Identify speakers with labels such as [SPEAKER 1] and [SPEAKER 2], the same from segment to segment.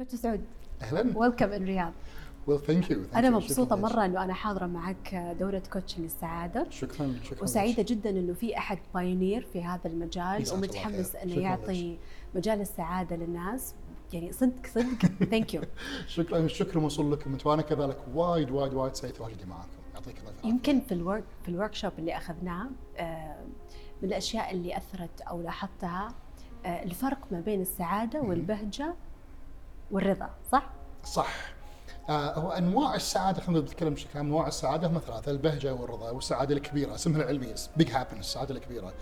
[SPEAKER 1] كابتن سعود.
[SPEAKER 2] أهلا.
[SPEAKER 1] welcome in رياض
[SPEAKER 2] well thank you
[SPEAKER 1] أنا مبسوطة مرة إنه أنا حاضرة معك دورة coaching السعادة.
[SPEAKER 2] شكرا. شكرا.
[SPEAKER 1] وسعيدة جدا إنه في أحد pioneer في هذا المجال ومتحمس.
[SPEAKER 2] شكراً
[SPEAKER 1] يعطي مجال السعادة للناس. يعني صدق صدق. thank you
[SPEAKER 2] شكرا. الشكر موصول لكم. أنتم وأنا كذلك وايد وايد وايد سعيد تواجدي معاكم. يعطيك الله العافية.
[SPEAKER 1] يمكن في ال work في ال workshop اللي أخذناه آه، من الأشياء اللي أثرت أو لاحظتها آه، الفرق ما بين السعادة والبهجة والرضا صح؟
[SPEAKER 2] صح. آه هو أنواع السعادة خلينا نتكلم بشكل عام أنواع السعادة هم ثلاثة البهجة والرضا والسعادة الكبيرة اسمها العلمي بيج هابنس السعادة الكبيرة.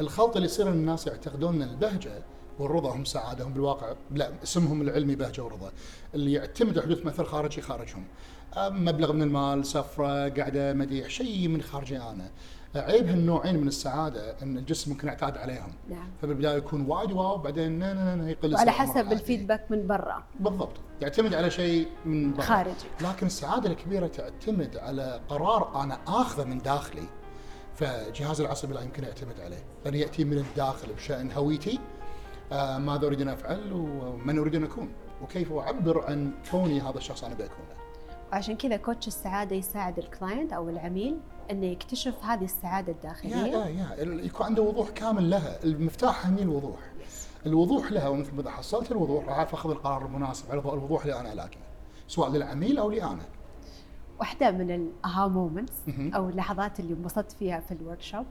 [SPEAKER 2] الخلط اللي يصير الناس يعتقدون إن البهجة والرضا هم سعادة هم بالواقع لا اسمهم العلمي بهجة ورضا. اللي يعتمد حدوث مثل خارجي خارجهم. آه، مبلغ من المال سفرة قعدة مديح شيء من خارجي أنا. عيب هالنوعين من السعادة إن الجسم ممكن يعتاد عليهم.
[SPEAKER 1] نعم.
[SPEAKER 2] فبالبداية يكون وايد واو بعدين نا نا نا يقل مرة
[SPEAKER 1] حسب. الفيدباك من برا.
[SPEAKER 2] بالضبط. يعتمد على شيء من برا.
[SPEAKER 1] خارجي
[SPEAKER 2] لكن السعادة الكبيرة تعتمد على قرار أنا آخذه من داخلي. فجهاز العصبي لا يمكن يعتمد عليه. لأن يأتي من الداخل بشأن هويتي. آه ماذا أريد أن أفعل ومن أريد أن أكون؟ وكيف أعبر عن كوني هذا الشخص أنا بكونه
[SPEAKER 1] وعشان كذا coach السعادة يساعد ال client أو العميل انه يكتشف هذه
[SPEAKER 2] السعادة
[SPEAKER 1] الداخلية؟
[SPEAKER 2] يا يا يكون عنده وضوح كامل لها. المفتاح هني الوضوح. الوضوح لها ومثل ما حصلت الوضوح. راح اخذ القرار المناسب على الوضوح اللي أنا ألاقيه سواء للعميل أو لي أنا.
[SPEAKER 1] واحدة من ال aha
[SPEAKER 2] moments.
[SPEAKER 1] أو اللحظات اللي انبسطت فيها في ال workshop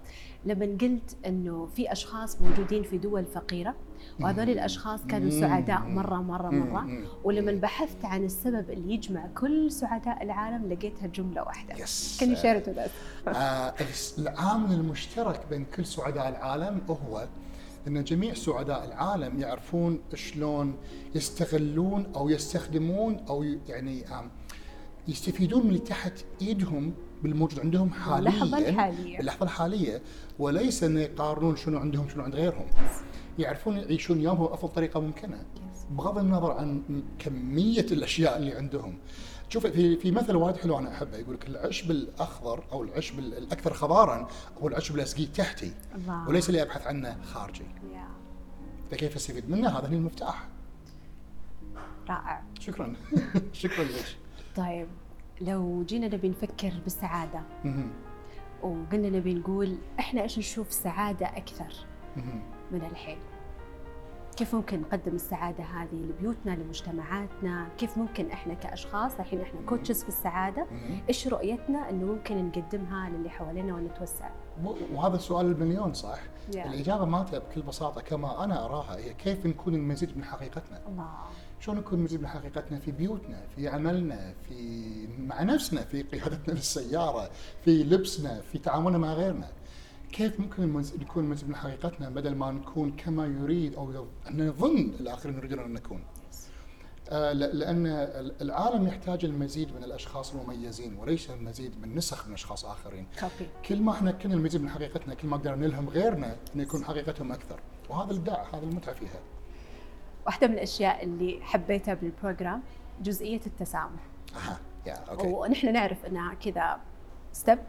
[SPEAKER 1] لما قلت إنه في أشخاص موجودين في دول فقيرة وهذول الأشخاص كانوا. سعداء مرة مرة مرة
[SPEAKER 2] مم.
[SPEAKER 1] ولما بحثت عن السبب اللي يجمع كل سعداء العالم لقيتها جملة واحدة
[SPEAKER 2] yes
[SPEAKER 1] كان ات
[SPEAKER 2] آه، العامل المشترك بين كل سعداء العالم هو إن جميع سعداء العالم يعرفون شلون يستغلون أو يستخدمون أو يعني يستفيدون من اللي تحت إيدهم بالموجود عندهم حاليا
[SPEAKER 1] اللحظة الحالية.
[SPEAKER 2] باللحظة الحالية وليس أن يقارنون شنو عندهم شنو عند غيرهم. يعرفون يعيشون يومهم بأفضل طريقة ممكنة. بغض النظر عن كمية الأشياء اللي عندهم. شوف في في مثل وايد حلو أنا أحبه يقول لك العشب الأخضر أو العشب ال- الأكثر خضارا هو العشب اللي أسقيه تحتي
[SPEAKER 1] الله.
[SPEAKER 2] وليس اللي أبحث عنه خارجي.
[SPEAKER 1] يا
[SPEAKER 2] فكيف أستفيد منه؟ هذا هو المفتاح.
[SPEAKER 1] رائع.
[SPEAKER 2] شكرا. شكرا لك.
[SPEAKER 1] طيب لو جينا نبي نفكر بالسعادة
[SPEAKER 2] مهم.
[SPEAKER 1] وقلنا نبي نقول إحنا إيش نشوف سعادة أكثر
[SPEAKER 2] مهم.
[SPEAKER 1] من الحين كيف ممكن نقدم السعادة هذه لبيوتنا لمجتمعاتنا كيف ممكن إحنا كأشخاص الحين إحنا كوتشز في السعادة. إيش رؤيتنا إنه ممكن نقدمها للي حوالينا ونتوسع
[SPEAKER 2] وهذا السؤال المليون صح؟
[SPEAKER 1] Yeah.
[SPEAKER 2] الإجابة مالته بكل بساطة كما أنا أراها هي كيف نكون المزيد من حقيقتنا؟
[SPEAKER 1] الله
[SPEAKER 2] شلون نكون مزيد من حقيقتنا في بيوتنا، في عملنا، في مع نفسنا، في قيادتنا للسياره، في لبسنا، في تعاملنا مع غيرنا. كيف ممكن نكون مزيد من حقيقتنا بدل ما نكون كما يريد أو نظن الآخرين يريدون أن نكون. آه، لأن ال- العالم يحتاج المزيد من الأشخاص المميزين وليس المزيد من نسخ من أشخاص
[SPEAKER 1] آخرين.
[SPEAKER 2] كل ما إحنا كنا المزيد من حقيقتنا كل ما قدرنا نلهم غيرنا ان يكون حقيقتهم أكثر وهذا الابداع هذا المتعة فيها
[SPEAKER 1] واحدة من الأشياء اللي حبيتها بال program جزئية التسامح.
[SPEAKER 2] أها يا okay
[SPEAKER 1] ونحن نعرف إنها كذا step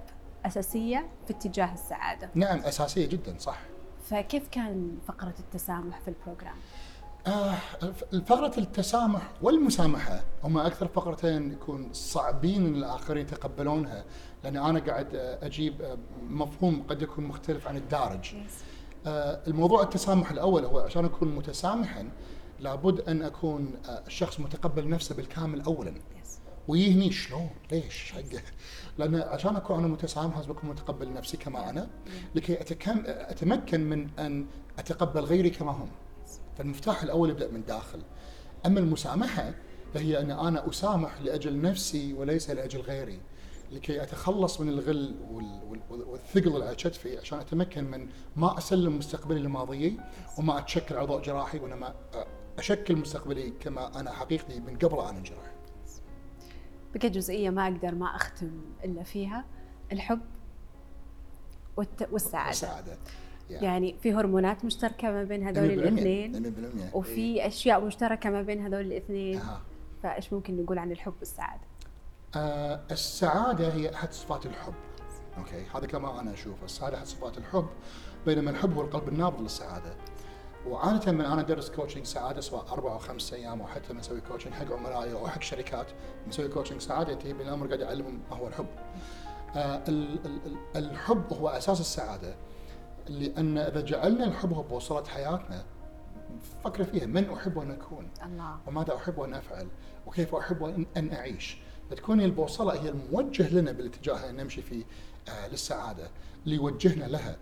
[SPEAKER 1] أساسية في اتجاه السعادة.
[SPEAKER 2] نعم أساسية جدا صح.
[SPEAKER 1] فكيف كان فقرة التسامح في البروجرام؟
[SPEAKER 2] آه فقرة التسامح والمسامحة هما أكثر فقرتين يكون صعبين إن الآخرين يتقبلونها. لأن أنا قاعد أجيب آه، مفهوم قد يكون مختلف عن الدارج. آه، الموضوع التسامح الأول هو عشان أكون متسامحا لابد أن أكون آه، الشخص متقبل نفسه بالكامل اولا ويهني شلون؟ ليش؟ حقه؟ لأن عشان أكون أنا متسامح لازم أكون متقبل نفسي كما أنا لكي أتكم أتمكن من أن أتقبل غيري كما هم. فالمفتاح الأول يبدأ من داخل. أما المسامحة فهي أن أنا أسامح لأجل نفسي وليس لأجل غيري. لكي أتخلص من الغل وال- وال- والثقل اللي على كتفي عشان أتمكن من ما أسلم مستقبلي لماضيي وما أتشكل على ضوء جراحي وانما أشكل مستقبلي كما أنا حقيقتي من قبل أن انجرح.
[SPEAKER 1] بقى جزئية ما أقدر ما أختم إلا فيها الحب والت... والسعادة
[SPEAKER 2] السعاده. يعني
[SPEAKER 1] يعني في هرمونات مشتركة ما بين هذول الاثنين
[SPEAKER 2] 100%
[SPEAKER 1] وفي أشياء مشتركة ما بين هذول الاثنين
[SPEAKER 2] آه.
[SPEAKER 1] فإيش ممكن نقول عن الحب والسعادة؟
[SPEAKER 2] آه السعادة هي أحد صفات الحب. okay هذا كما أنا أشوف السعادة أحد صفات الحب بينما الحب هو القلب النابض للسعادة. وعاده من أنا ادرس coaching سعادة سواء أربع أو خمس أيام أو حتى أسوي coaching حق عملائي أو حق شركات مسوي كوتشنج سعادة. ينتهي بالامر قاعد أعلمهم ما هو الحب. آه ال- ال- ال- الحب هو أساس السعادة. لأن إذا جعلنا الحب هو بوصلة حياتنا فكر فيها من أحب أن أكون؟
[SPEAKER 1] الله.
[SPEAKER 2] وماذا أحب أن أفعل؟ وكيف أحب ان, أعيش؟ فتكون البوصلة هي الموجه لنا بالاتجاه اللي نمشي فيه آه للسعادة اللي يوجهنا لها.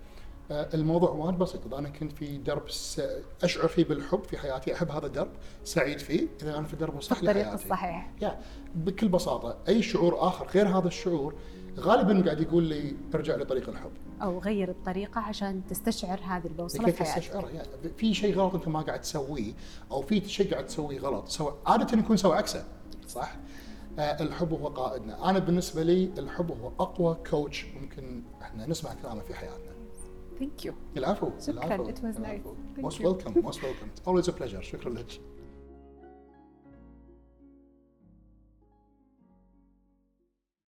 [SPEAKER 2] الموضوع وايد بسيط. إذا أنا كنت في درب س- أشعر فيه بالحب في حياتي أحب هذا الدرب سعيد فيه. إذا أنا في درب صح
[SPEAKER 1] الطريق الصحيح
[SPEAKER 2] يا بكل بساطة أي شعور آخر غير هذا الشعور غالبا قاعد يقول لي ارجع لطريق الحب.
[SPEAKER 1] أو غير الطريقة عشان تستشعر هذه
[SPEAKER 2] البوصلة
[SPEAKER 1] في حياتك.
[SPEAKER 2] تستشعره يعني في شيء غلط أنت ما قاعد تسويه أو في شيء قاعد تسويه غلط. سو عادة يكون سوى عكسه صح؟ آه الحب هو قائدنا، أنا بالنسبة لي الحب هو أقوى كوتش ممكن إحنا نسمع كلامه في حياتنا.
[SPEAKER 1] ثانك يو
[SPEAKER 2] العفو
[SPEAKER 1] شكراً.
[SPEAKER 2] العفو
[SPEAKER 1] It was nice.
[SPEAKER 2] العفو.
[SPEAKER 1] Thank
[SPEAKER 2] most
[SPEAKER 1] you.
[SPEAKER 2] welcome most welcome It's always a pleasure شكرا لك